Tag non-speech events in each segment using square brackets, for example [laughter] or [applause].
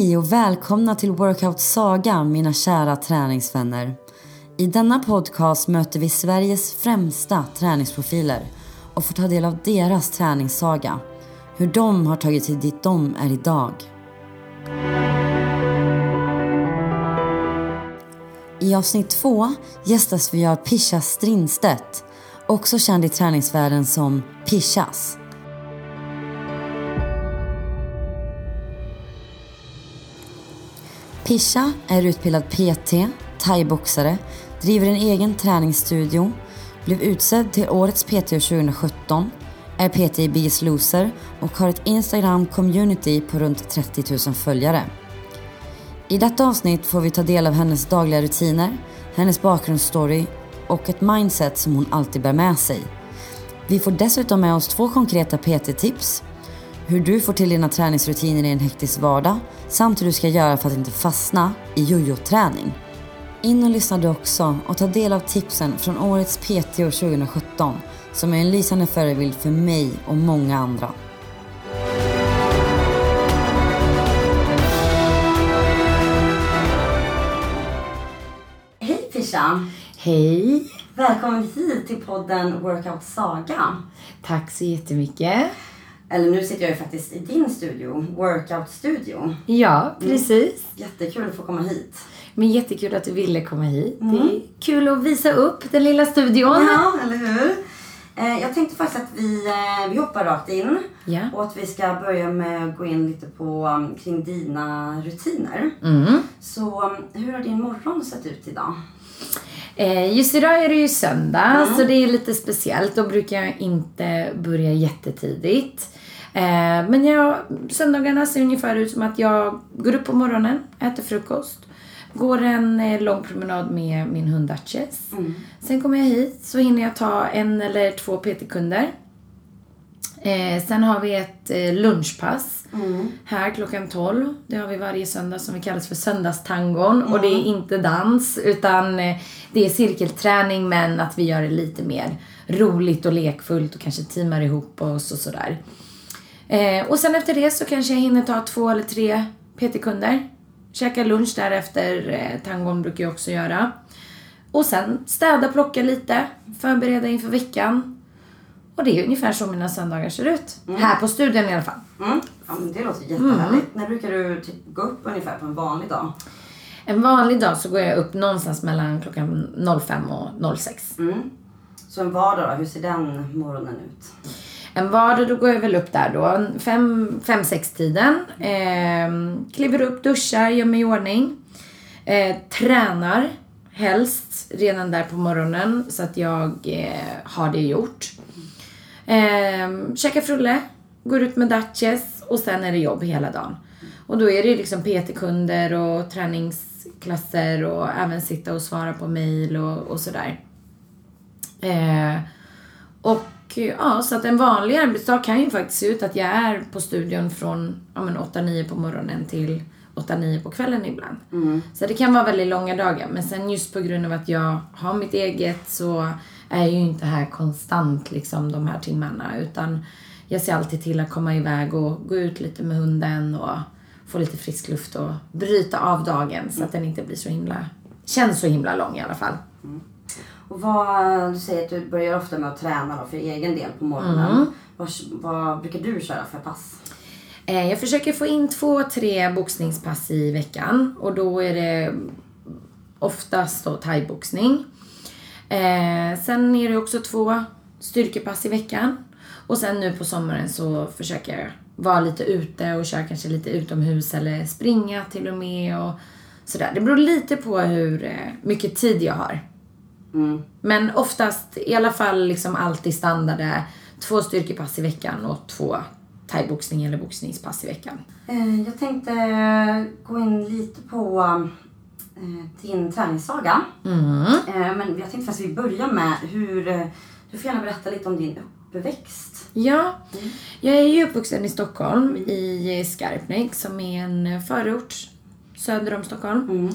Hej och välkomna till Workout Saga mina kära träningsvänner. I denna podcast möter vi Sveriges främsta träningsprofiler och får ta del av deras träningssaga. Hur de har tagit sig dit de är idag. I avsnitt två gästas vi av Pisha Strindstedt, också känd i träningsvärlden som Pishas. Pisha är utbildad PT, thaiboxare, driver en egen träningsstudio, blev utsedd till Årets PT 2017, är PT i Biggest Loser och har ett Instagram-community på runt 30 000 följare. I detta avsnitt får vi ta del av hennes dagliga rutiner, hennes bakgrundsstory och ett mindset som hon alltid bär med sig. Vi får dessutom med oss två konkreta PT-tips hur du får till dina träningsrutiner i en hektisk vardag samt hur du ska göra för att inte fastna i jojo-träning. In och lyssna du också och ta del av tipsen från årets PT år 2017 som är en lysande förebild för mig och många andra. Hej Pisha! Hej! Välkommen hit till podden Workout Saga. Tack så jättemycket. Eller nu sitter jag ju faktiskt i din studio, Workout Studio. Ja, precis. Jättekul att få komma hit. Men jättekul att du ville komma hit. Det är kul att visa upp den lilla studion. Ja, eller hur? Eh, Jag tänkte faktiskt att vi, eh, vi hoppar rakt in. Ja. Och att vi ska börja med att gå in lite på um, kring dina rutiner. Mm. Så um, hur har din morgon sett ut idag? Eh, Just idag är det ju söndag, så det är lite speciellt. Då brukar jag inte börja jättetidigt. Eh, Men jag, söndagarna ser ungefär ut som att jag går upp på morgonen, äter frukost, går en eh, lång promenad med min hund Duchess. Sen kommer jag hit, så hinner jag ta en eller två PT-kunder. Eh, sen har vi ett eh, lunchpass här klockan 12. Det har vi varje söndag som vi kallas för söndagstangon. Och det är inte dans utan eh, det är cirkelträning men att vi gör det lite mer roligt och lekfullt och kanske teamar ihop oss och sådär. Eh, och sen efter det så kanske jag hinner ta två eller tre PT-kunder. Käka lunch därefter, eh, tangon brukar jag också göra. Och sen städa, plocka lite, förbereda inför veckan. Och det är ungefär så mina söndagar ser ut. Här på studion i alla fall. Mm. Ja, men det låter jättehärligt. När brukar du typ gå upp ungefär på en vanlig dag? En vanlig dag så går jag upp någonstans mellan klockan 05 och 06. Mm. Så en vardag då, hur ser den morgonen ut? En vardag då går jag väl upp där då, 5-6 tiden. Eh, kliver upp, duschar, gör mig i ordning. Eh, tränar helst redan där på morgonen så att jag eh, har det gjort. Eh, käkar frulle, går ut med Duchess och sen är det jobb hela dagen. Och då är det liksom PT-kunder och träningsklasser och även sitta och svara på mail och, och sådär. Eh, och ja, så att en vanlig arbetsdag kan ju faktiskt se ut att jag är på studion från ja, men 8-9 på morgonen till 8-9 på kvällen ibland. Så det kan vara väldigt långa dagar. Men sen just på grund av att jag har mitt eget så är jag ju inte här konstant liksom de här timmarna. Utan jag ser alltid till att komma iväg och gå ut lite med hunden och få lite frisk luft och bryta av dagen så att den inte blir så himla, känns så himla lång i alla fall. Och vad, du säger att du börjar ofta med att träna då för egen del på morgonen. Vad, vad brukar du köra för pass? Eh, Jag försöker få in två, tre boxningspass i veckan och då är det oftast då thaiboxning. Eh, sen är det också två styrkepass i veckan. Och sen nu på sommaren så försöker jag vara lite ute och köra kanske lite utomhus eller springa till och med och sådär. Det beror lite på hur eh, mycket tid jag har. Men oftast, i alla fall liksom alltid standard är två styrkepass i veckan och två thaiboxning eller boxningspass i veckan. Eh, Jag tänkte gå in lite på eh, din träningssaga. Eh, Men jag tänkte faktiskt vi börjar med hur... Du får gärna berätta lite om din uppväxt. Ja, jag är ju uppvuxen i Stockholm, i Skarpnäck som är en förort söder om Stockholm.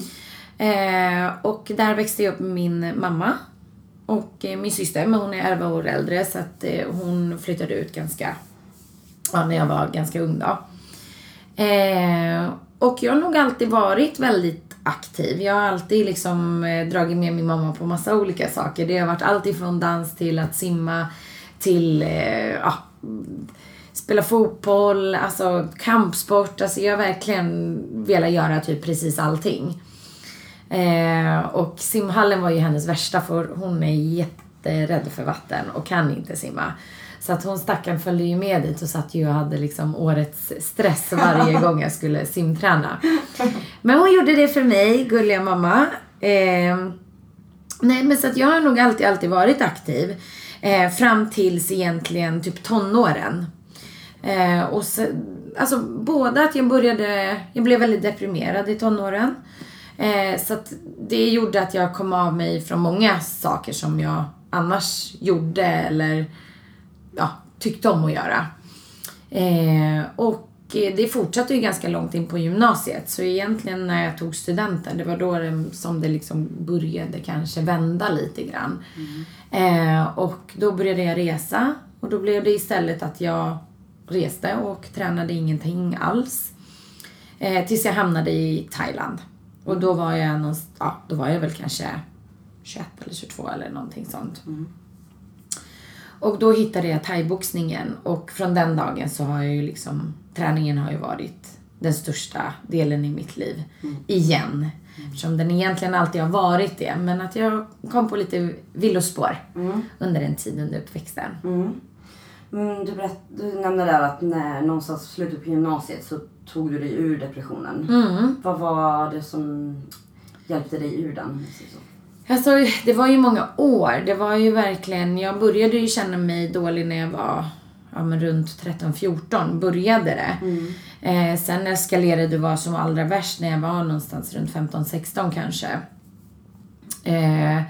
Eh, och där växte jag upp med min mamma och eh, min syster, men hon är 11 år äldre så att eh, hon flyttade ut ganska, ja, när jag var ganska ung då. Eh, och jag har nog alltid varit väldigt aktiv. Jag har alltid liksom eh, dragit med min mamma på massa olika saker. Det har varit allt ifrån dans till att simma till eh, ja, spela fotboll, alltså kampsport. Alltså jag har verkligen velat göra typ precis allting. Eh, och simhallen var ju hennes värsta för hon är jätterädd för vatten och kan inte simma. Så att hon stackaren följde ju med dit och satt ju och hade liksom årets stress varje [laughs] gång jag skulle simträna. Men hon gjorde det för mig, gulliga mamma. Eh, nej men så att jag har nog alltid, alltid varit aktiv. Eh, fram tills egentligen typ tonåren. Eh, och så, alltså både att jag började, jag blev väldigt deprimerad i tonåren. Eh, så att det gjorde att jag kom av mig från många saker som jag annars gjorde eller ja, tyckte om att göra. Eh, och det fortsatte ju ganska långt in på gymnasiet. Så egentligen när jag tog studenten, det var då det, som det liksom började kanske vända lite grann. Mm. Eh, och då började jag resa. Och då blev det istället att jag reste och tränade ingenting alls. Eh, tills jag hamnade i Thailand. Och då var jag någonstans, ja, då var jag väl kanske 21 eller 22 eller någonting sånt. Mm. Och då hittade jag thaiboxningen och från den dagen så har jag ju liksom, träningen har ju varit den största delen i mitt liv. Mm. Igen. Mm. Eftersom den egentligen alltid har varit det. Men att jag kom på lite villospår mm. under en tid under uppväxten. Mm. mm du, berätt, du nämnde där att när någonstans slutet på gymnasiet så tog du dig ur depressionen. Mm. Vad var det som hjälpte dig ur den? Alltså, det var ju många år. Det var ju verkligen, jag började ju känna mig dålig när jag var ja, men runt 13-14 började det. Mm. Eh, sen eskalerade det var som allra värst när jag var någonstans runt 15-16 kanske. Eh,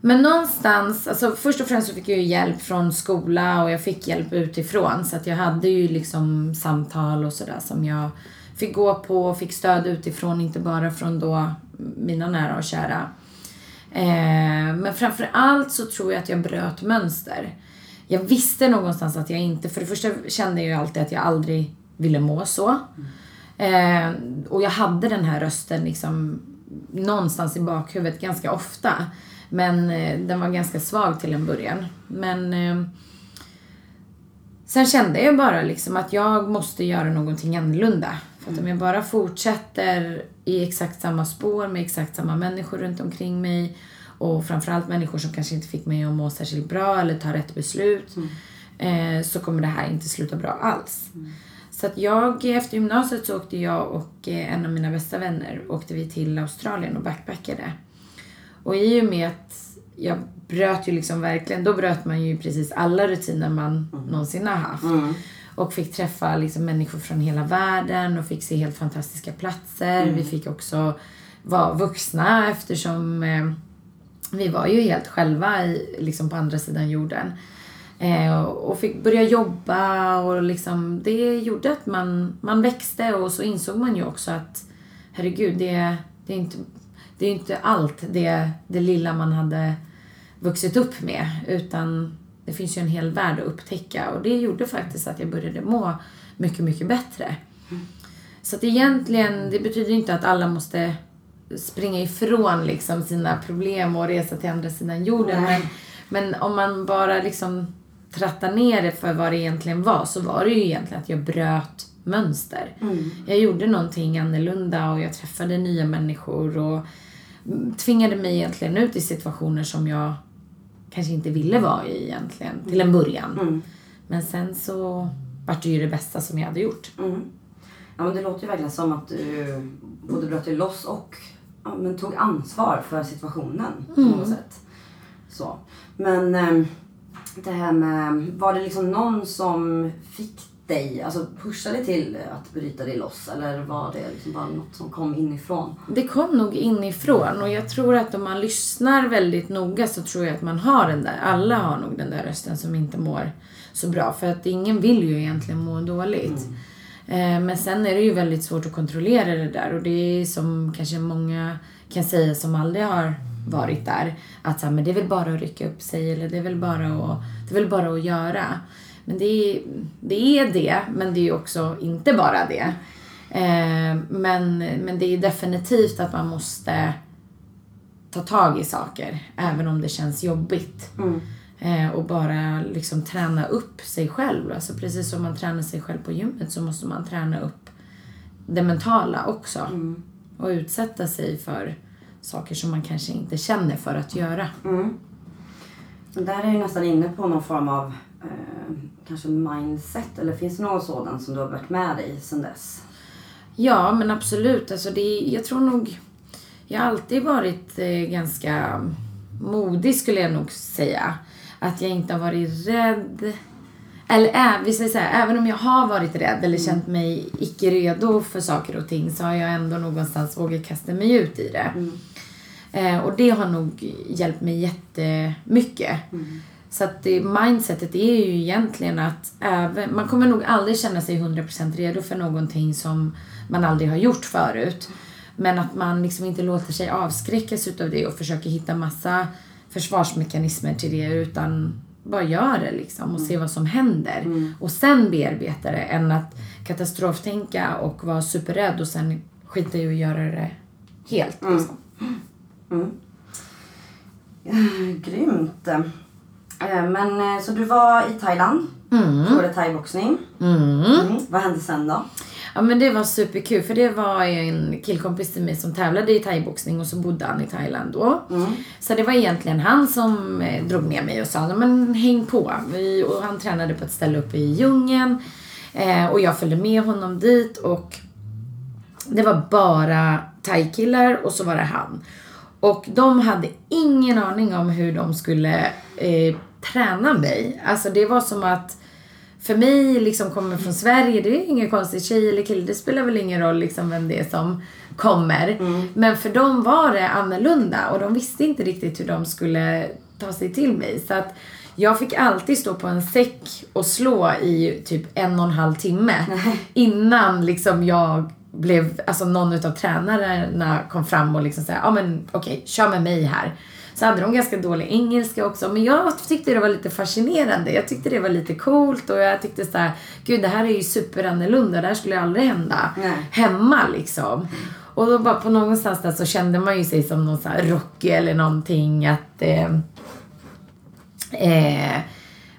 men någonstans, alltså först och främst så fick jag ju hjälp från skola och jag fick hjälp utifrån. Så att jag hade ju liksom samtal och sådär som jag fick gå på och fick stöd utifrån, inte bara från då mina nära och kära. Eh, men framför allt så tror jag att jag bröt mönster. Jag visste någonstans att jag inte, för det första kände jag ju alltid att jag aldrig ville må så. Eh, och jag hade den här rösten liksom någonstans i bakhuvudet ganska ofta. Men eh, den var ganska svag till en början. Men eh, sen kände jag bara liksom att jag måste göra någonting annorlunda. För att om jag bara fortsätter i exakt samma spår med exakt samma människor runt omkring mig och framförallt människor som kanske inte fick mig att må särskilt bra eller ta rätt beslut mm. eh, så kommer det här inte sluta bra alls. Mm. Så att jag, efter gymnasiet så åkte jag och en av mina bästa vänner åkte vi till Australien och backpackade. Och i och med att jag bröt ju liksom verkligen, då bröt man ju precis alla rutiner man mm. någonsin har haft. Mm. Och fick träffa liksom människor från hela världen och fick se helt fantastiska platser. Mm. Vi fick också vara vuxna eftersom eh, vi var ju helt själva i, liksom på andra sidan jorden. Eh, och fick börja jobba och liksom, det gjorde att man, man växte och så insåg man ju också att herregud, det, det är inte det är inte allt det, det lilla man hade vuxit upp med utan det finns ju en hel värld att upptäcka och det gjorde faktiskt att jag började må mycket, mycket bättre. Mm. Så att egentligen, det betyder inte att alla måste springa ifrån liksom sina problem och resa till andra sidan jorden. Men, men om man bara liksom trattar ner det för vad det egentligen var så var det ju egentligen att jag bröt mönster. Mm. Jag gjorde någonting annorlunda och jag träffade nya människor och tvingade mig egentligen ut i situationer som jag kanske inte ville vara i egentligen till en början. Mm. Men sen så vart det ju det bästa som jag hade gjort. Mm. Ja men det låter ju verkligen som att du både bröt dig loss och ja, men tog ansvar för situationen på något mm. sätt. Så. Men ehm, det här med, var det liksom någon som fick dig, alltså pushade till att bryta dig loss eller var det liksom bara något som kom inifrån? Det kom nog inifrån och jag tror att om man lyssnar väldigt noga så tror jag att man har den där, alla har nog den där rösten som inte mår så bra för att ingen vill ju egentligen må dåligt. Mm. Eh, men sen är det ju väldigt svårt att kontrollera det där och det är som kanske många kan säga som aldrig har varit där. Att så här, men det är väl bara att rycka upp sig eller det är väl bara att, det är väl bara att göra. Men det är, det är det, men det är också inte bara det. Eh, men, men det är definitivt att man måste ta tag i saker, även om det känns jobbigt. Eh, och bara liksom träna upp sig själv. Alltså precis som man tränar sig själv på gymmet så måste man träna upp det mentala också. Och utsätta sig för saker som man kanske inte känner för att göra. Där är ju nästan inne på någon form av eh, kanske mindset. Eller finns det något sådant som du har varit med dig sedan dess? Ja, men absolut. Alltså det, jag tror nog... Jag har alltid varit eh, ganska modig skulle jag nog säga. Att jag inte har varit rädd. Eller äh, vi säger så här, även om jag har varit rädd eller känt mig icke redo för saker och ting så har jag ändå någonstans vågat kasta mig ut i det. Eh, och det har nog hjälpt mig jättemycket. Så att det, mindsetet är ju egentligen att även, man kommer nog aldrig känna sig 100% redo för någonting som man aldrig har gjort förut. Men att man liksom inte låter sig avskräckas utav det och försöker hitta massa försvarsmekanismer till det utan bara gör det liksom och se vad som händer. Och sen bearbeta det än att katastroftänka och vara superrädd och sen skita i att göra det helt. Liksom. Eh, Grymt. Eh, Men eh, så du var i Thailand. Mm. Provade thaiboxning. Mm. Vad hände sen då? Ja men det var superkul för det var en killkompis till mig som tävlade i thaiboxning och så bodde han i Thailand då. Så det var egentligen han som eh, drog med mig och sa "Nej, men häng på. Vi, och han tränade på ett ställe uppe i djungeln. Eh, och jag följde med honom dit och det var bara thai-killar och så var det han. Och de hade ingen aning om hur de skulle eh, träna mig. Alltså det var som att för mig liksom kommer från Sverige, det är inget konstigt, tjej eller kille, det spelar väl ingen roll liksom vem det är som kommer. Men för dem var det annorlunda och de visste inte riktigt hur de skulle ta sig till mig. Så att jag fick alltid stå på en säck och slå i typ en och en halv timme innan liksom jag blev, alltså någon utav tränarna kom fram och liksom sa, ja men okej, kör med mig här. Så hade de ganska dålig engelska också. Men jag tyckte det var lite fascinerande. Jag tyckte det var lite coolt och jag tyckte så här, gud det här är ju superannorlunda. Det här skulle aldrig hända Nej. hemma liksom. Och då bara på någonstans där så kände man ju sig som någon så här Rocky eller någonting att eh, eh,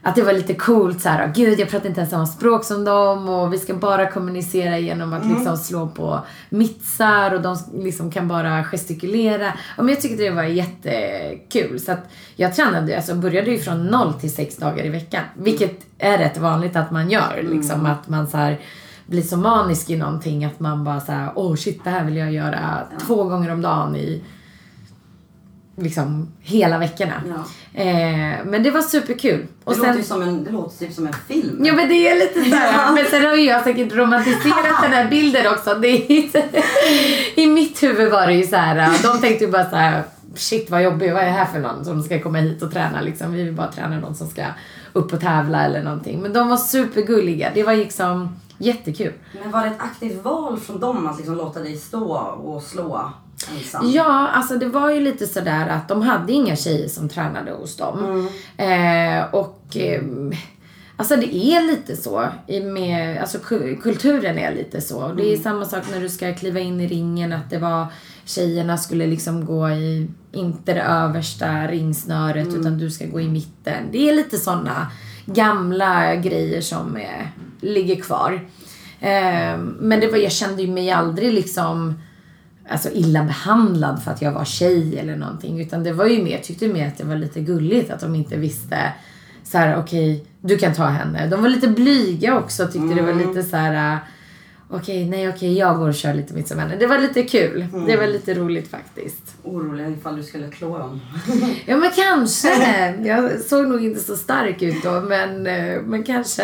att det var lite coolt så här, gud jag pratar inte ens samma språk som dem och vi ska bara kommunicera genom att liksom slå på mittsar och de liksom kan bara gestikulera. Ja, men jag tyckte det var jättekul så att jag tränade, alltså började ju från noll till sex dagar i veckan. Vilket är rätt vanligt att man gör liksom att man så här blir så manisk i någonting att man bara så här, åh shit det här vill jag göra två gånger om dagen i liksom hela veckorna. Ja. Eh, men det var superkul. Det, Och låter sen, ju som en, det låter typ som en film. ja men det är lite såhär, men sen har ju jag säkert romantiserat den här bilden också. Det är, I mitt huvud var det ju så här, de tänkte ju bara så här, shit vad jobbig, vad är det här för någon som ska komma hit och träna liksom. Vi vill bara träna någon som ska upp och tävla eller någonting. Men de var supergulliga, det var liksom jättekul. Men var det ett aktivt val från dem att liksom låta dig stå och slå ensam? Ja, alltså det var ju lite sådär att de hade inga tjejer som tränade hos dem. Eh, och eh, alltså det är lite så. Med, alltså ku- kulturen är lite så. Det är samma sak när du ska kliva in i ringen att det var tjejerna skulle liksom gå i, inte det översta ringsnöret utan du ska gå i mitten. Det är lite sådana gamla grejer som eh, ligger kvar. Eh, men det var, jag kände ju mig aldrig liksom alltså illa behandlad för att jag var tjej eller någonting. Utan det var ju mer, tyckte mer att det var lite gulligt att de inte visste så här: okej, du kan ta henne. De var lite blyga också, tyckte det var lite så här. okej, nej okej, jag går och kör lite mitt som henne. Det var lite kul. Det var lite roligt faktiskt. Orolig ifall du skulle klå dem. [laughs] Ja men kanske. Jag såg nog inte så stark ut då, men, eh, men kanske.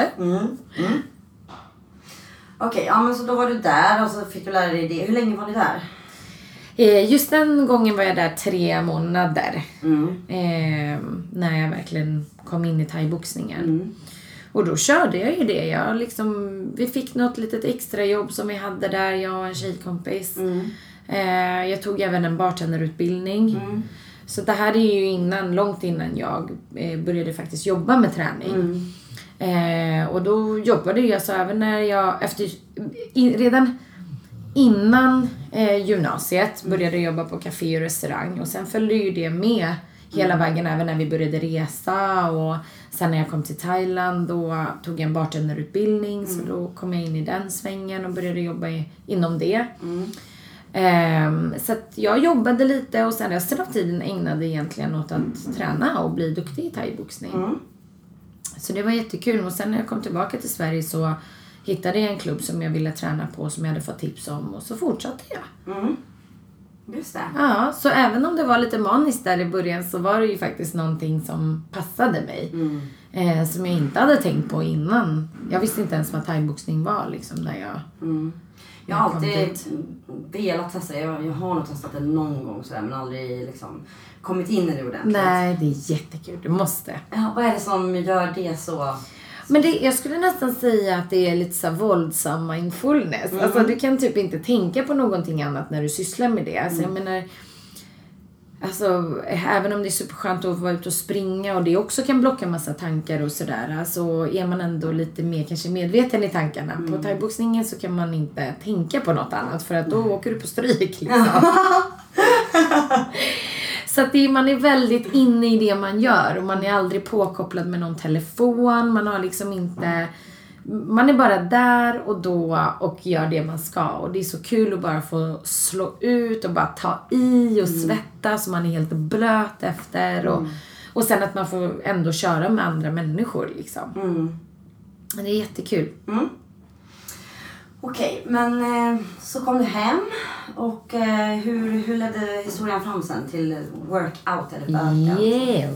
Okej, ja men så då var du där och så fick du lära dig det. Hur länge var ni där? Eh, Just den gången var jag där tre månader. Mm. Eh, när jag verkligen kom in i thaiboxningen. Mm. Och då körde jag ju det. Jag liksom, vi fick något litet extrajobb som vi hade där, jag och en tjejkompis. Mm. Eh, jag tog även en bartenderutbildning. Så det här är ju innan, långt innan jag började faktiskt jobba med träning. Eh, och då jobbade jag så även när jag, efter, i, redan innan eh, gymnasiet. Började jobba på café och restaurang och sen följde ju det med hela vägen även när vi började resa och sen när jag kom till Thailand då tog jag en bartenderutbildning så då kom jag in i den svängen och började jobba i, inom det. Ehm, så att jag jobbade lite och sen resten av tiden ägnade egentligen åt att träna och bli duktig i thaiboxning. Så det var jättekul och sen när jag kom tillbaka till Sverige så hittade jag en klubb som jag ville träna på som jag hade fått tips om och så fortsatte jag. Just det. Ja, så även om det var lite maniskt där i början så var det ju faktiskt någonting som passade mig. Eh, som jag inte hade tänkt på innan. Jag visste inte ens vad thaiboxning var liksom när jag... Jag har alltid velat testa. Jag, jag har nog testat det någon gång sådär men aldrig liksom kommit in i det ordentligt. Nej, det är jättekul. Du måste. Ja, vad är det som gör det så? Men det, jag skulle nästan säga att det är lite så våldsam mindfulness. Alltså du kan typ inte tänka på någonting annat när du sysslar med det. Alltså jag menar, alltså även om det är superskönt att vara ute och springa och det också kan blocka massa tankar och sådär. Så är man ändå lite mer kanske medveten i tankarna. På thaiboxningen så kan man inte tänka på något annat för att då åker du på stryk [laughs] liksom. [laughs] Så att det, man är väldigt inne i det man gör och man är aldrig påkopplad med någon telefon. Man har liksom inte... Man är bara där och då och gör det man ska. Och det är så kul att bara få slå ut och bara ta i och svettas så man är helt blöt efter. Och, och sen att man får ändå köra med andra människor liksom. Men Det är jättekul. Okej, men eh, så kom du hem och eh, hur, hur ledde historien fram sen till workout eller workout? Yeah.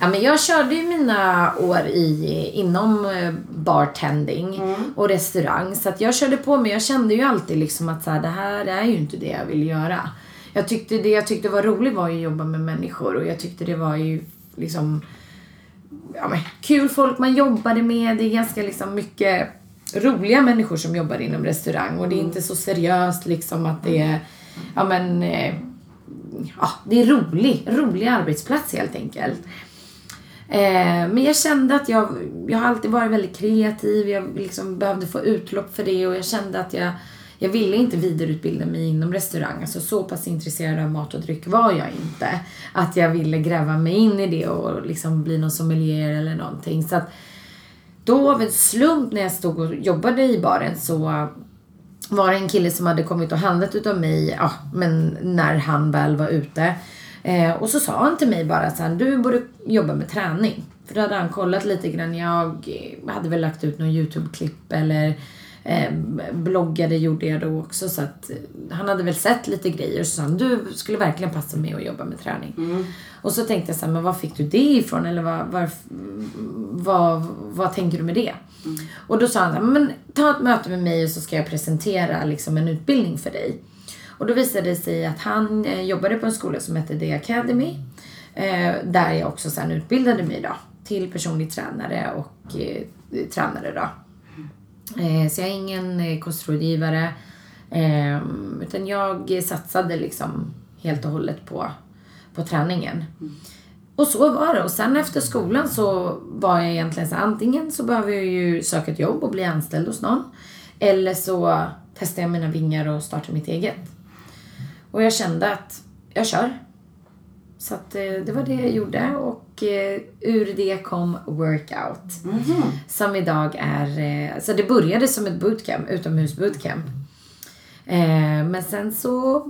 ja, men jag körde ju mina år i, inom eh, bartending och restaurang. Så att jag körde på men jag kände ju alltid liksom att så här, det här är ju inte det jag vill göra. Jag tyckte det jag tyckte var roligt var ju att jobba med människor och jag tyckte det var ju liksom ja, men, kul folk man jobbade med. Det är ganska liksom mycket roliga människor som jobbar inom restaurang och det är inte så seriöst liksom att det är, ja men, eh, ja, det är rolig, rolig arbetsplats helt enkelt. Eh, men jag kände att jag, jag har alltid varit väldigt kreativ, jag liksom behövde få utlopp för det och jag kände att jag, jag ville inte vidareutbilda mig inom restaurang. Alltså så pass intresserad av mat och dryck var jag inte. Att jag ville gräva mig in i det och liksom bli någon sommelier eller någonting. Så att då av en slump när jag stod och jobbade i baren så var det en kille som hade kommit och handlat utav mig, ja, men när han väl var ute. Eh, och så sa han till mig bara så här, du borde jobba med träning. För då hade han kollat lite grann, jag hade väl lagt ut någon YouTube-klipp eller eh, bloggade gjorde jag då också så att eh, han hade väl sett lite grejer och så sa han, du skulle verkligen passa med att jobba med träning. Och så tänkte jag så här, men var fick du det ifrån eller vad, var, vad, vad tänker du med det? Och då sa han så här, men ta ett möte med mig och så ska jag presentera liksom en utbildning för dig. Och då visade det sig att han eh, jobbade på en skola som hette The Academy. Eh, där jag också sen utbildade mig då till personlig tränare och eh, tränare då. Eh, så jag är ingen eh, kostrådgivare. Eh, utan jag satsade liksom helt och hållet på, på träningen. Och så var det. Och sen efter skolan så var jag egentligen så antingen så behöver jag ju söka ett jobb och bli anställd hos någon. Eller så testar jag mina vingar och startar mitt eget. Och jag kände att jag kör. Så att eh, det var det jag gjorde och eh, ur det kom workout. Som idag är, eh, så det började som ett bootcamp, utomhusbootcamp. Men sen så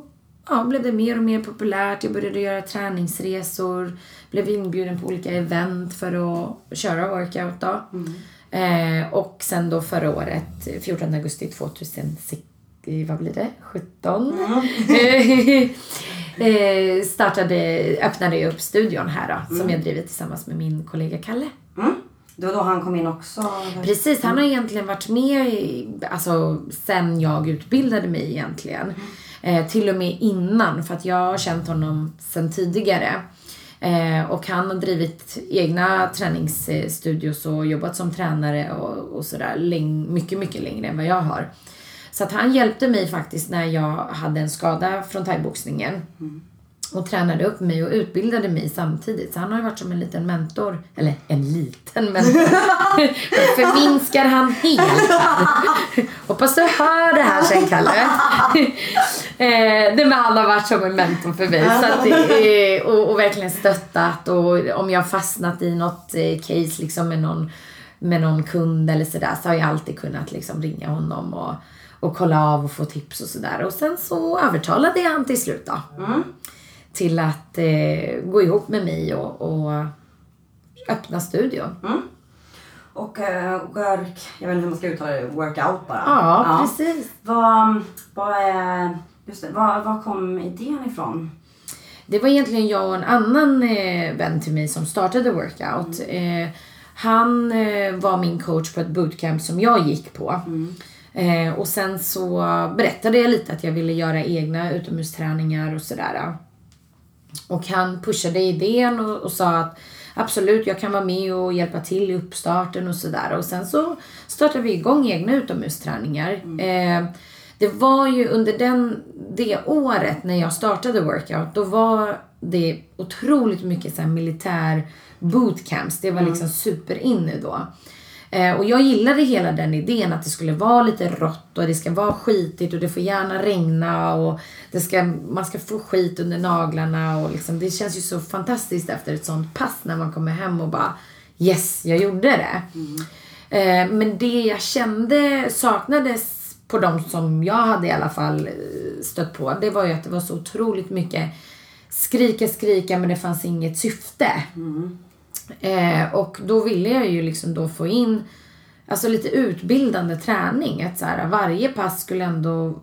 ja, blev det mer och mer populärt. Jag började göra träningsresor, blev inbjuden på olika event för att köra workout då. Eh, och sen då förra året, 14 augusti 2016, vad blir det? 17? [laughs] [laughs] eh, startade, öppnade jag upp studion här då, som jag driver tillsammans med min kollega Kalle. Mm. Det var då han kom in också? eller? Precis, han har egentligen varit med i, alltså, sen jag utbildade mig egentligen. Eh, till och med innan, för att jag har känt honom sen tidigare. Eh, och han har drivit egna träningsstudios och jobbat som tränare och, och sådär mycket, mycket längre än vad jag har. Så att han hjälpte mig faktiskt när jag hade en skada från thaiboxningen. och tränade upp mig och utbildade mig samtidigt. Så han har ju varit som en liten mentor. Eller en liten [laughs] mentor. Förminskar han helt. Hoppas du hör det här sen, Kalle. [laughs] eh, det med han har varit som en mentor för mig. Så att, eh, och, och verkligen stöttat. Och om jag har fastnat i något eh, case liksom med någon, med någon kund eller sådär så har jag alltid kunnat liksom ringa honom och, och kolla av och få tips och sådär. Och sen så övertalade jag han till slut då. Mm. Till att eh, gå ihop med mig och, och öppna studion. Och uh, work, jag vet inte hur man ska uttala det, workout bara. Ja, precis. Vad, vad är, just det, vad, vad kom idén ifrån? Det var egentligen jag och en annan eh, vän till mig som startade workout. Eh, han eh, var min coach på ett bootcamp som jag gick på. Eh, och sen så berättade jag lite att jag ville göra egna utomhusträningar och sådär. Och han pushade idén och, och sa att absolut, jag kan vara med och hjälpa till i uppstarten och sådär. Och sen så startade vi igång egna utomhusträningar. Eh, det var ju under den, det året när jag startade workout, då var det otroligt mycket så militär bootcamps. Det var liksom superinne då. Eh, och jag gillade hela den idén att det skulle vara lite rått och det ska vara skitigt och det får gärna regna och det ska, man ska få skit under naglarna och liksom, det känns ju så fantastiskt efter ett sånt pass när man kommer hem och bara yes, jag gjorde det. Eh, men det jag kände saknades på de som jag hade i alla fall eh, stött på, det var ju att det var så otroligt mycket skrika, skrika men det fanns inget syfte. Mm. Eh, och då ville jag ju liksom då få in alltså lite utbildande träning. Att så här, varje pass skulle ändå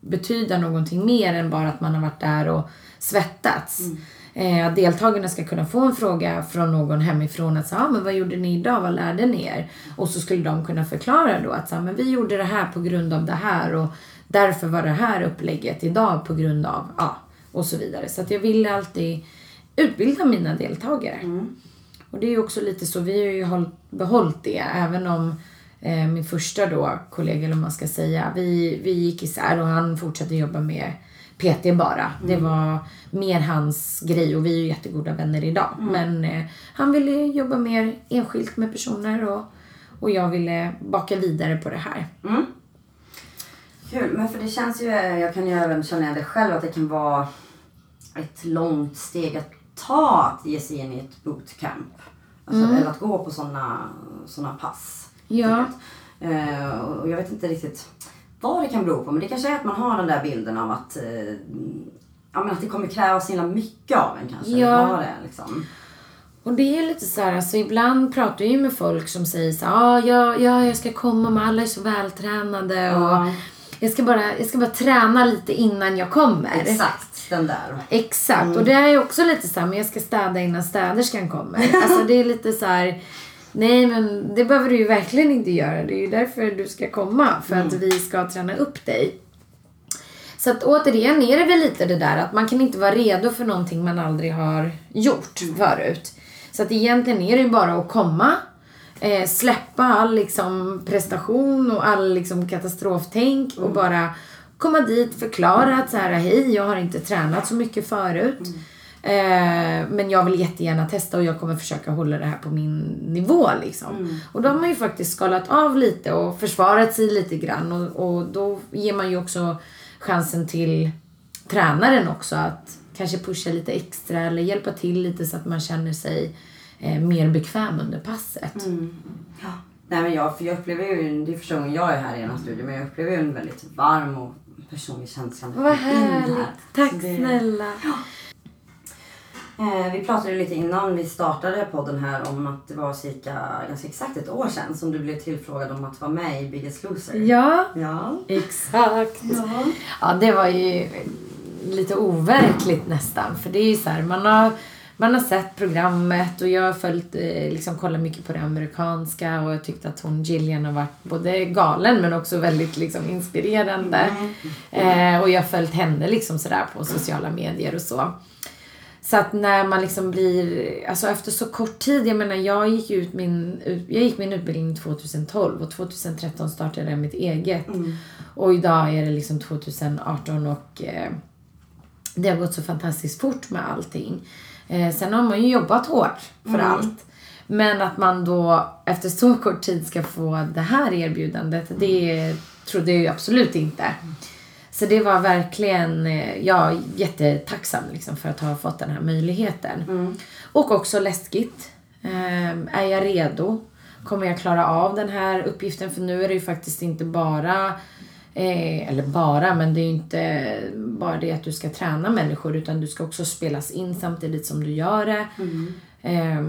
betyda någonting mer än bara att man har varit där och svettats. Eh, att deltagarna ska kunna få en fråga från någon hemifrån att säga, ah, men vad gjorde ni idag, vad lärde ni er? Och så skulle de kunna förklara då att så här, men vi gjorde det här på grund av det här och därför var det här upplägget idag på grund av, ja, och så vidare. Så att jag ville alltid utbilda mina deltagare. Och det är ju också lite så, vi har ju hållit, behållit det även om eh, min första då kollega, eller vad man ska säga, vi, vi gick isär och han fortsatte jobba med PT bara. Det var mer hans grej och vi är ju jättegoda vänner idag. Men eh, han ville jobba mer enskilt med personer och, och jag ville baka vidare på det här. Kul, men för det känns ju, jag kan ju även känna det själv, att det kan vara ett långt steg att ta att ge sig in i ett bootcamp. Alltså, Eller att gå på sådana såna pass. Ja. Eh, och jag vet inte riktigt vad det kan bero på, men det kanske är att man har den där bilden av att, eh, ja, men att det kommer kräva så himla mycket av en kanske. Ja. Vad det är, liksom. Och det är lite så här, alltså ibland pratar jag ju med folk som säger så här, ah, ja, ja, jag ska komma men alla är så vältränade och Ja. Jag ska, bara, jag ska bara träna lite innan jag kommer. Exakt, den där. Exakt. Och det är också lite så här, men jag ska städa innan städerskan kommer. [laughs] Alltså det är lite så här, nej men det behöver du ju verkligen inte göra. Det är ju därför du ska komma. För att vi ska träna upp dig. Så att återigen är det väl lite det där att man kan inte vara redo för någonting man aldrig har gjort förut. Så att egentligen är det ju bara att komma, eh, släppa all liksom prestation och all liksom katastroftänk och bara komma dit, förklara att så här, hej, jag har inte tränat så mycket förut. Eh, men jag vill jättegärna testa och jag kommer försöka hålla det här på min nivå liksom. Och då har man ju faktiskt skalat av lite och försvarat sig lite grann och, och då ger man ju också chansen till tränaren också att kanske pusha lite extra eller hjälpa till lite så att man känner sig eh, mer bekväm under passet. Ja. Nej men jag, för jag upplever ju, det är första gången jag är här i den här studion, men jag upplever ju en väldigt varm och personlig känsla. när Vad in här. härligt. Tack det- snälla. Eh, vi pratade lite innan vi startade podden här om att det var cirka, ganska exakt ett år sedan som du blev tillfrågad om att vara med i Biggest Loser. Ja, Ja. exakt. Ja. Ja, det var ju lite overkligt nästan. För det är ju så här, man har, man har sett programmet och jag har följt, eh, liksom kollat mycket på det amerikanska och jag tyckte att hon Gillian har varit både galen men också väldigt liksom inspirerande. Eh, och jag har följt henne liksom sådär på sociala medier och så. Så att när man liksom blir, alltså efter så kort tid, jag menar jag gick ut min, jag gick min utbildning 2012 och 2013 startade jag mitt eget. Och idag är det liksom 2018 och eh, det har gått så fantastiskt fort med allting. Eh, sen har man ju jobbat hårt för allt. Men att man då efter så kort tid ska få det här erbjudandet, det trodde jag ju absolut inte. Så det var verkligen, eh, ja, jättetacksam liksom för att ha fått den här möjligheten. Och också läskigt. Ehm, är jag redo? Kommer jag klara av den här uppgiften? För nu är det ju faktiskt inte bara Eh, eller bara, men det är ju inte bara det att du ska träna människor utan du ska också spelas in samtidigt som du gör det. Eh,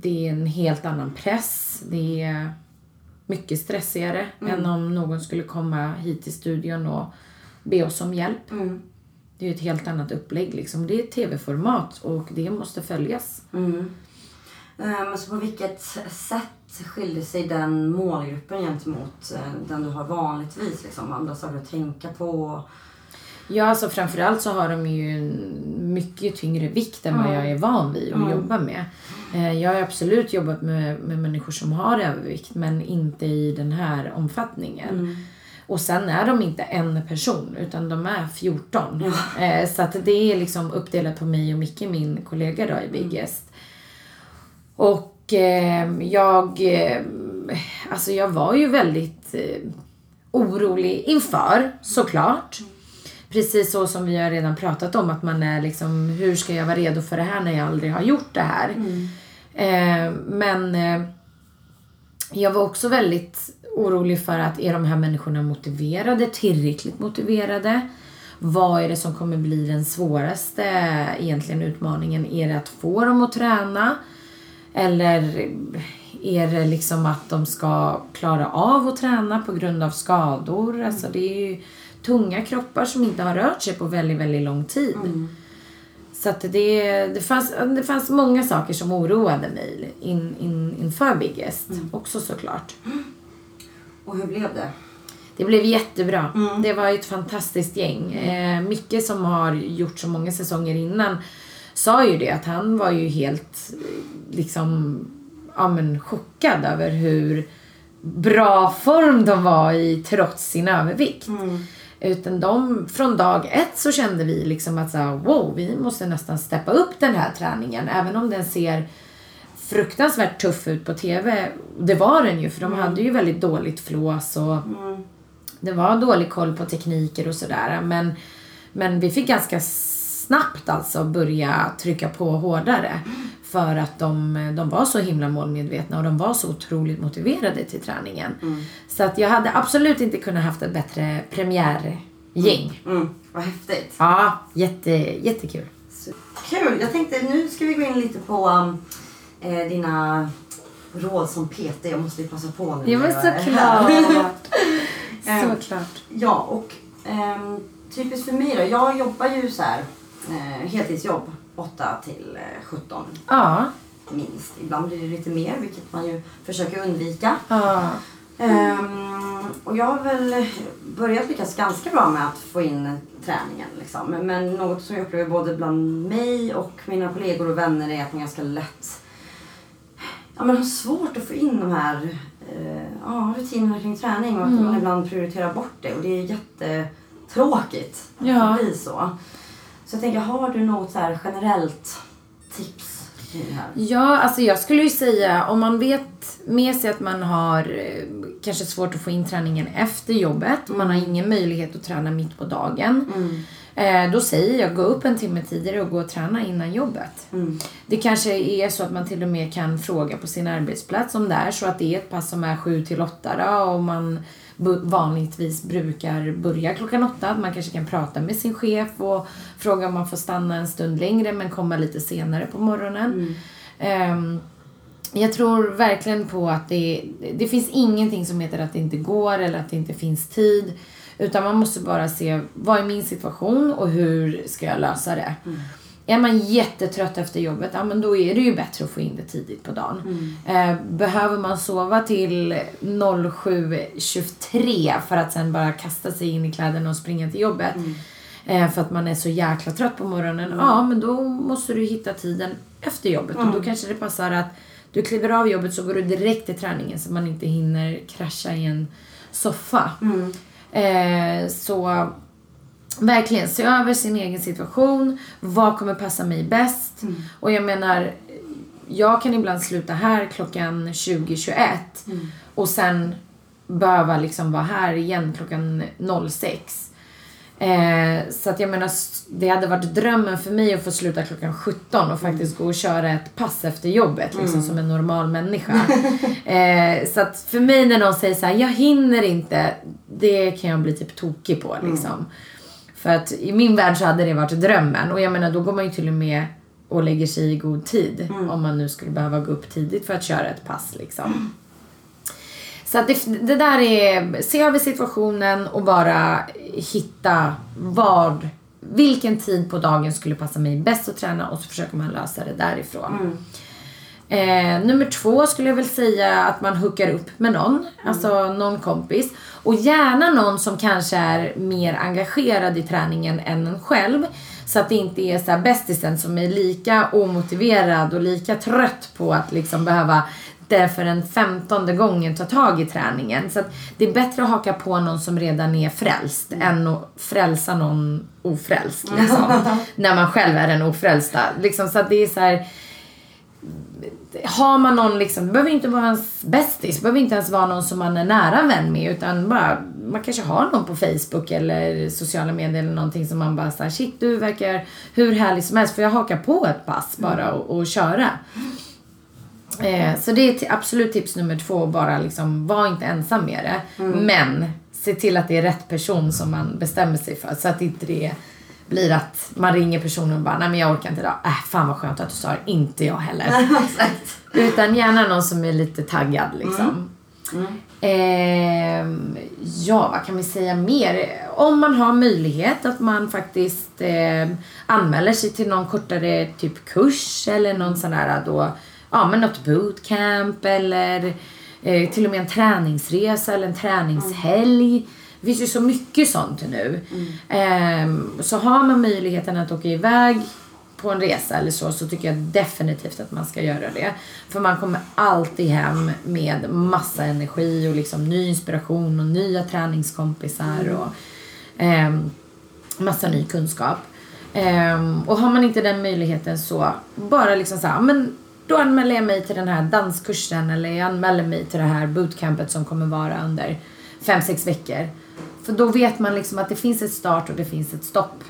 det är en helt annan press. Det är mycket stressigare än om någon skulle komma hit till studion och be oss om hjälp. Det är ju ett helt annat upplägg liksom. Det är tv-format och det måste följas. Eh, Men så på vilket sätt skiljer sig den målgruppen gentemot eh, den du har vanligtvis? Liksom? Andra saker att tänka på? Ja, alltså framförallt så har de ju mycket tyngre vikt än vad jag är van vid att jobba med. Eh, Jag har absolut jobbat med, med människor som har övervikt men inte i den här omfattningen. Och sen är de inte en person utan de är 14. Eh, Så att det är liksom uppdelat på mig och Micke, min kollega då i Biggest. Och eh, jag, eh, alltså jag var ju väldigt eh, orolig inför såklart. Precis så som vi har redan pratat om att man är liksom, hur ska jag vara redo för det här när jag aldrig har gjort det här? Eh, men eh, jag var också väldigt orolig för att är de här människorna motiverade, tillräckligt motiverade? Vad är det som kommer bli den svåraste egentligen utmaningen? Är det att få dem att träna? Eller är det liksom att de ska klara av att träna på grund av skador? Alltså det är ju tunga kroppar som inte har rört sig på väldigt, väldigt lång tid. Så att det, det, fanns, det fanns många saker som oroade mig in, in, inför Biggest också såklart. Och hur blev det? Det blev jättebra. Det var ett fantastiskt gäng. Eh, Micke som har gjort så många säsonger innan sa ju det att han var ju helt liksom ja, men, chockad över hur bra form de var i trots sin övervikt. Utan de, från dag ett så kände vi liksom att så här, wow, vi måste nästan steppa upp den här träningen. Även om den ser fruktansvärt tuff ut på TV. Det var den ju för de hade ju väldigt dåligt flås och det var dålig koll på tekniker och sådär. Men, men vi fick ganska snabbt alltså börja trycka på hårdare. För att de, de var så himla målmedvetna och de var så otroligt motiverade till träningen. Så att jag hade absolut inte kunnat haft ett bättre premiärgäng. Mm, vad häftigt. Ja, jätte, jättekul. Kul! Jag tänkte nu ska vi gå in lite på um, eh, dina råd som PT. Jag måste ju passa på nu. Ja men såklart. [laughs] Såklart. Ja, och ehm, typiskt för mig då. Jag jobbar ju så här eh, heltidsjobb 8 till eh, 17 Ja. minst. Ibland blir det lite mer, vilket man ju försöker undvika. Ja. Ehm, och jag har väl börjat lyckas ganska bra med att få in träningen. Liksom. Men, men något som jag upplever både bland mig och mina kollegor och vänner är att man ganska lätt ja, men har svårt att få in de här eh, ja, rutinerna kring träning och att man ibland prioriterar bort det. Och det är jättetråkigt att Ja. det blir så. Så jag tänker, har du något så här generellt tips? Ja, alltså jag skulle ju säga om man vet med sig att man har eh, kanske svårt att få in träningen efter jobbet och man har ingen möjlighet att träna mitt på dagen. Eh, då säger jag gå upp en timme tidigare och gå och träna innan jobbet. Det kanske är så att man till och med kan fråga på sin arbetsplats om det är så att det är ett pass som är 7 till 8 då, och man vanligtvis brukar börja klockan 8. Man kanske kan prata med sin chef och fråga om man får stanna en stund längre men komma lite senare på morgonen. Ehm, jag tror verkligen på att det, det finns ingenting som heter att det inte går eller att det inte finns tid. Utan man måste bara se, vad är min situation och hur ska jag lösa det? Är man jättetrött efter jobbet, ja men då är det ju bättre att få in det tidigt på dagen. Eh, behöver man sova till 07.23 för att sen bara kasta sig in i kläderna och springa till jobbet. Eh, för att man är så jäkla trött på morgonen. Ja, men då måste du hitta tiden efter jobbet. Och då kanske det passar att du kliver av jobbet så går du direkt till träningen så man inte hinner krascha i en soffa. Eh, så Verkligen, se över sin egen situation. Vad kommer passa mig bäst? Och jag menar, jag kan ibland sluta här klockan 20.21 och sen behöva liksom vara här igen klockan 06. Eh, så att jag menar, det hade varit drömmen för mig att få sluta klockan 17 och faktiskt gå och köra ett pass efter jobbet liksom som en normal människa. [laughs] eh, så att för mig när någon säger så här, jag hinner inte, det kan jag bli typ tokig på liksom. För att i min värld så hade det varit drömmen och jag menar då går man ju till och med och lägger sig i god tid om man nu skulle behöva gå upp tidigt för att köra ett pass liksom. Så att det, det där är, se över situationen och bara hitta vad, vilken tid på dagen skulle passa mig bäst att träna och så försöker man lösa det därifrån. Eh, nummer två skulle jag väl säga att man hookar upp med någon, alltså någon kompis. Och gärna någon som kanske är mer engagerad i träningen än en själv. Så att det inte är så bästisen som är lika omotiverad och lika trött på att liksom behöva därför den femtonde gången ta tag i träningen. Så att det är bättre att haka på någon som redan är frälst än att frälsa någon ofrälst. Liksom, [laughs] när man själv är den ofrälsta. Liksom, så att det är så här, har man någon liksom, det behöver inte vara ens bästis, det behöver inte ens vara någon som man är nära vän med utan bara, man kanske har någon på Facebook eller sociala medier eller någonting som man bara såhär, shit du verkar hur härlig som helst för jag hakar på ett pass bara och, och köra. Eh, så det är absolut tips nummer två, bara liksom, var inte ensam med det. Men se till att det är rätt person som man bestämmer sig för så att inte det blir att man ringer personen och bara, nej men jag orkar inte idag. Äh, fan vad skönt att du sa det. Inte jag heller. [laughs] Utan gärna någon som är lite taggad liksom. Ehm, ja, vad kan vi säga mer? Om man har möjlighet att man faktiskt eh, anmäler sig till någon kortare typ kurs eller någon sån här då, ja men något bootcamp eller eh, till och med en träningsresa eller en träningshelg. Det finns ju så mycket sånt nu. Ehm, så har man möjligheten att åka iväg på en resa eller så, så tycker jag definitivt att man ska göra det. För man kommer alltid hem med massa energi och liksom ny inspiration och nya träningskompisar och ehm, massa ny kunskap. Ehm, och har man inte den möjligheten så bara liksom så här, men då anmäler jag mig till den här danskursen eller jag anmäler mig till det här bootcampet som kommer vara under fem sex veckor. För då vet man liksom att det finns ett start och det finns ett stopp.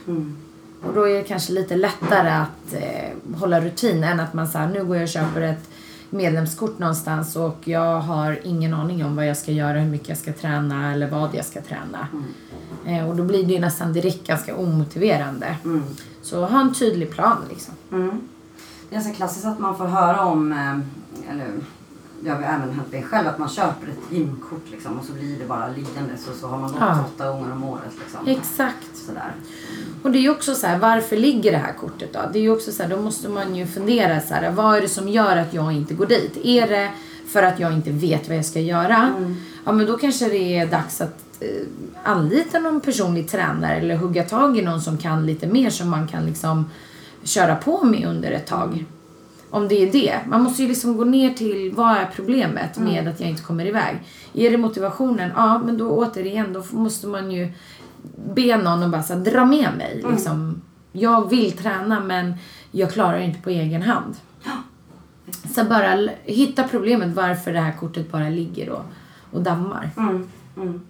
Och då är det kanske lite lättare att eh, hålla rutin än att man säger nu går jag och köper ett medlemskort någonstans och jag har ingen aning om vad jag ska göra, hur mycket jag ska träna eller vad jag ska träna. Eh, och då blir det ju nästan direkt ganska omotiverande. Så ha en tydlig plan liksom. Mm. Det är ganska klassiskt att man får höra om, eh, eller jag har även hänt mig själv, att man köper ett gymkort liksom, och så blir det bara liggande så, så har man gått Ja. åtta gånger om året. Liksom. Exakt. Sådär. Och det är ju också så här, varför ligger det här kortet då? Det är ju också så här, då måste man ju fundera så här, vad är det som gör att jag inte går dit? Är det för att jag inte vet vad jag ska göra? Ja, men då kanske det är dags att eh, anlita någon personlig tränare eller hugga tag i någon som kan lite mer som man kan liksom köra på med under ett tag. Om det är det. Man måste ju liksom gå ner till vad är problemet med att jag inte kommer iväg. Är det motivationen? Ja, men då återigen, då måste man ju be någon och bara så här, dra med mig. Liksom. Jag vill träna men jag klarar inte på egen hand. Så bara hitta problemet varför det här kortet bara ligger och, och dammar. Mm, mm.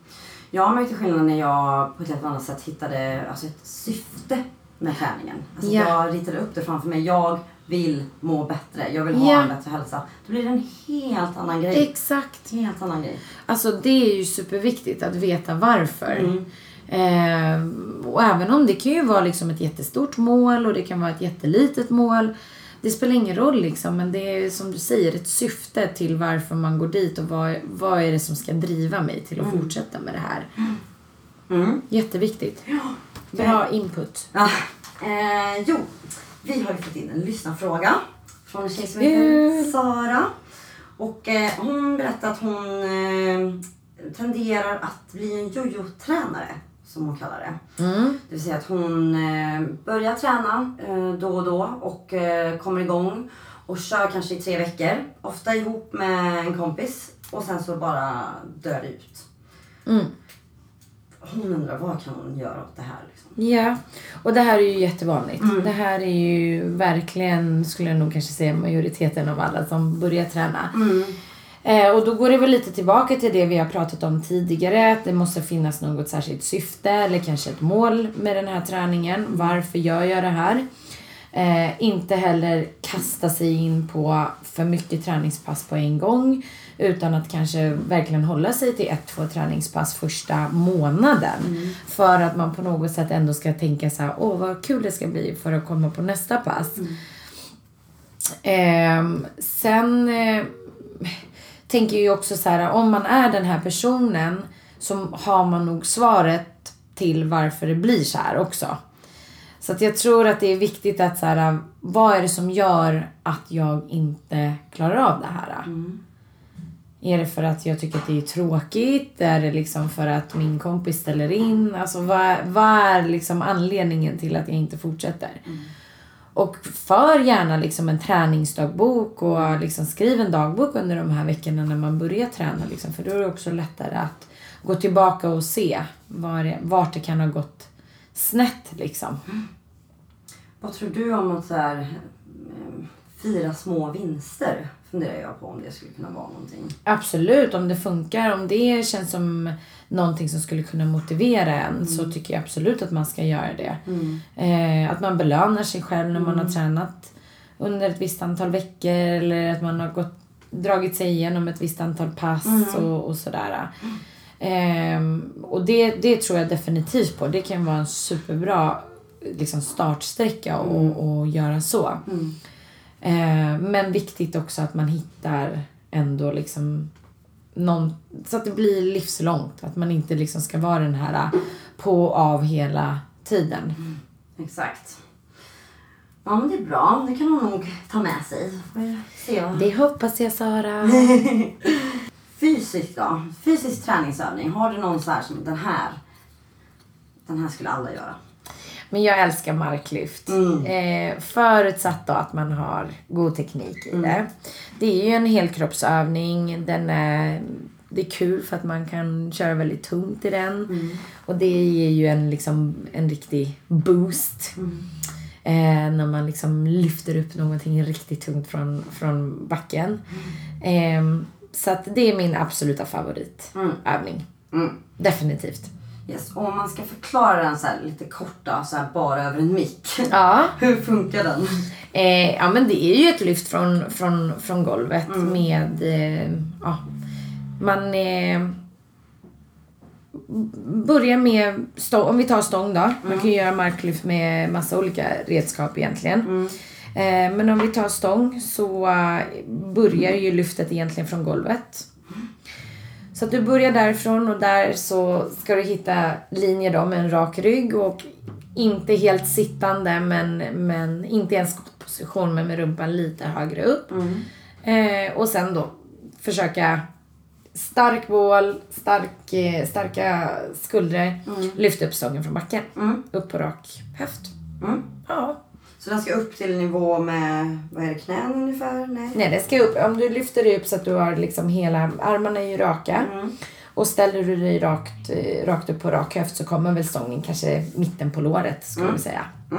Jag märkte skillnad när jag på ett helt annat sätt hittade alltså ett syfte med träningen. Alltså Ja. Jag ritade upp det framför mig. Jag vill må bättre. Jag vill ha Ja. en bättre hälsa. Då blir det en helt annan grej. Exakt. Helt annan grej. Alltså det är ju superviktigt att veta varför. Eh, och även om det kan ju vara liksom ett jättestort mål och det kan vara ett jättelitet mål. Det spelar ingen roll liksom men det är som du säger ett syfte till varför man går dit och vad, vad är det som ska driva mig till att fortsätta med det här. Mm. Jätteviktigt. Bra input. Ja. Eh, jo, vi har ju fått in en lyssnarfråga från en tjej som heter. Sara. Och eh, hon berättade att hon eh, tenderar att bli en jojo-tränare, som hon kallar det. Mm. Det vill säga att hon eh, börjar träna eh, då och då och eh, kommer igång och kör kanske i tre veckor. Ofta ihop med en kompis och sen så bara dör det ut. Mm. Hon undrar vad kan hon göra åt det här liksom. Ja, och det här är ju jättevanligt. Det här är ju verkligen, skulle jag nog kanske säga, majoriteten av alla som börjar träna. Eh, och då går det väl lite tillbaka till det vi har pratat om tidigare. Att det måste finnas något särskilt syfte eller kanske ett mål med den här träningen. Varför gör jag det här? Eh, inte heller kasta sig in på för mycket träningspass på en gång. Utan att kanske verkligen hålla sig till ett, två träningspass första månaden. För att man på något sätt ändå ska tänka så här, åh vad kul det ska bli för att komma på nästa pass. Ehm, sen eh, tänker jag ju också så här, om man är den här personen så har man nog svaret till varför det blir så här också. Så att jag tror att det är viktigt att så här, vad är det som gör att jag inte klarar av det här? Är det för att jag tycker att det är tråkigt? Är det liksom för att min kompis ställer in? Alltså vad, vad är liksom anledningen till att jag inte fortsätter? Och för gärna liksom en träningsdagbok och liksom skriv en dagbok under de här veckorna när man börjar träna. Liksom, för då är det också lättare att gå tillbaka och se var det, vart det kan ha gått snett. Liksom. Vad tror du om att så här, eh, fira små vinster? Funderar jag på om det skulle kunna vara någonting. Absolut, om det funkar, om det känns som någonting som skulle kunna motivera en så tycker jag absolut att man ska göra det. Eh, att man belönar sig själv när man har tränat under ett visst antal veckor eller att man har gått, dragit sig igenom ett visst antal pass och, och sådär. Ehm, och det, det tror jag definitivt på. Det kan vara en superbra liksom startsträcka och, och göra så. Eh, men viktigt också att man hittar ändå liksom någon, så att det blir livslångt. Att man inte liksom ska vara den här på och av hela tiden. Exakt. Ja men det är bra. Det kan hon nog ta med sig. Se. Det hoppas jag Sara. [laughs] Fysiskt då? Fysisk träningsövning. Har du någon så här som den här? Den här skulle alla göra. Men jag älskar marklyft. Eh, förutsatt då att man har god teknik i det. Det är ju en helkroppsövning. Den är, det är kul för att man kan köra väldigt tungt i den. Och det ger ju en, liksom, en riktig boost. Eh, när man liksom lyfter upp någonting riktigt tungt från, från backen. Eh, så att det är min absoluta favoritövning. Mm. Definitivt. Yes. Och om man ska förklara den så här lite kort då, så bara över en mick. Ja. [laughs] Hur funkar den? Eh, ja men det är ju ett lyft från, från, från golvet med, eh, ja, man eh, börjar med, stång, om vi tar stång då. Man kan ju göra marklyft med massa olika redskap egentligen. Eh, men om vi tar stång så eh, börjar ju lyftet egentligen från golvet. Så att du börjar därifrån och där så ska du hitta linjer då med en rak rygg och inte helt sittande men, men inte i en skottposition men med rumpan lite högre upp. Eh, och sen då försöka stark bål, stark, eh, starka skuldror, lyfta upp stången från backen. Upp på rak höft. Mm. Ja. Så den ska upp till nivå med, vad är det, knän ungefär? Nej. Nej, det ska upp. Om du lyfter dig upp så att du har liksom hela, armarna är ju raka. Och ställer du dig rakt, eh, rakt upp på rak höft så kommer väl stången kanske mitten på låret skulle vi säga. Ja,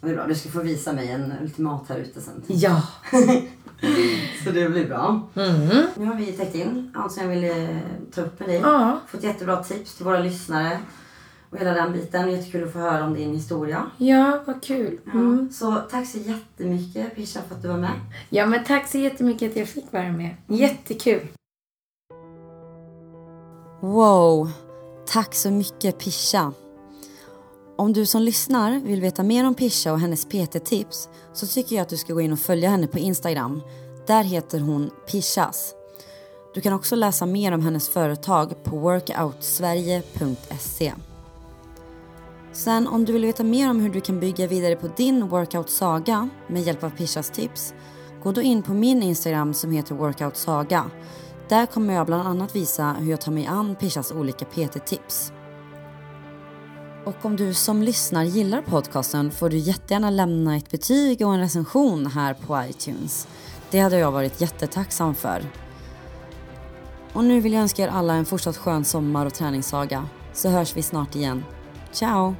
Det är bra. Du ska få visa mig en ultimat här ute sen. Ja. [laughs] Så det blir bra. Nu har vi täckt in allt som jag ville ta upp med dig. Ja. Fått jättebra tips till våra lyssnare. Och hela den biten. Jättekul att få höra om din historia. Ja, vad kul. Ja. Så tack så jättemycket Pisha för att du var med. Ja, men tack så jättemycket att jag fick vara med. Jättekul. Wow! Tack så mycket Pisha. Om du som lyssnar vill veta mer om Pisha och hennes PT-tips så tycker jag att du ska gå in och följa henne på Instagram. Där heter hon Pishas. Du kan också läsa mer om hennes företag på workoutsverige.se. Sen om du vill veta mer om hur du kan bygga vidare på din workout-saga med hjälp av Pishas tips, gå då in på min Instagram som heter workoutsaga. Där kommer jag bland annat visa hur jag tar mig an Pishas olika PT-tips. Och om du som lyssnar gillar podcasten får du jättegärna lämna ett betyg och en recension här på iTunes. Det hade jag varit jättetacksam för. Och nu vill jag önska er alla en fortsatt skön sommar och träningssaga. så hörs vi snart igen. Ciao!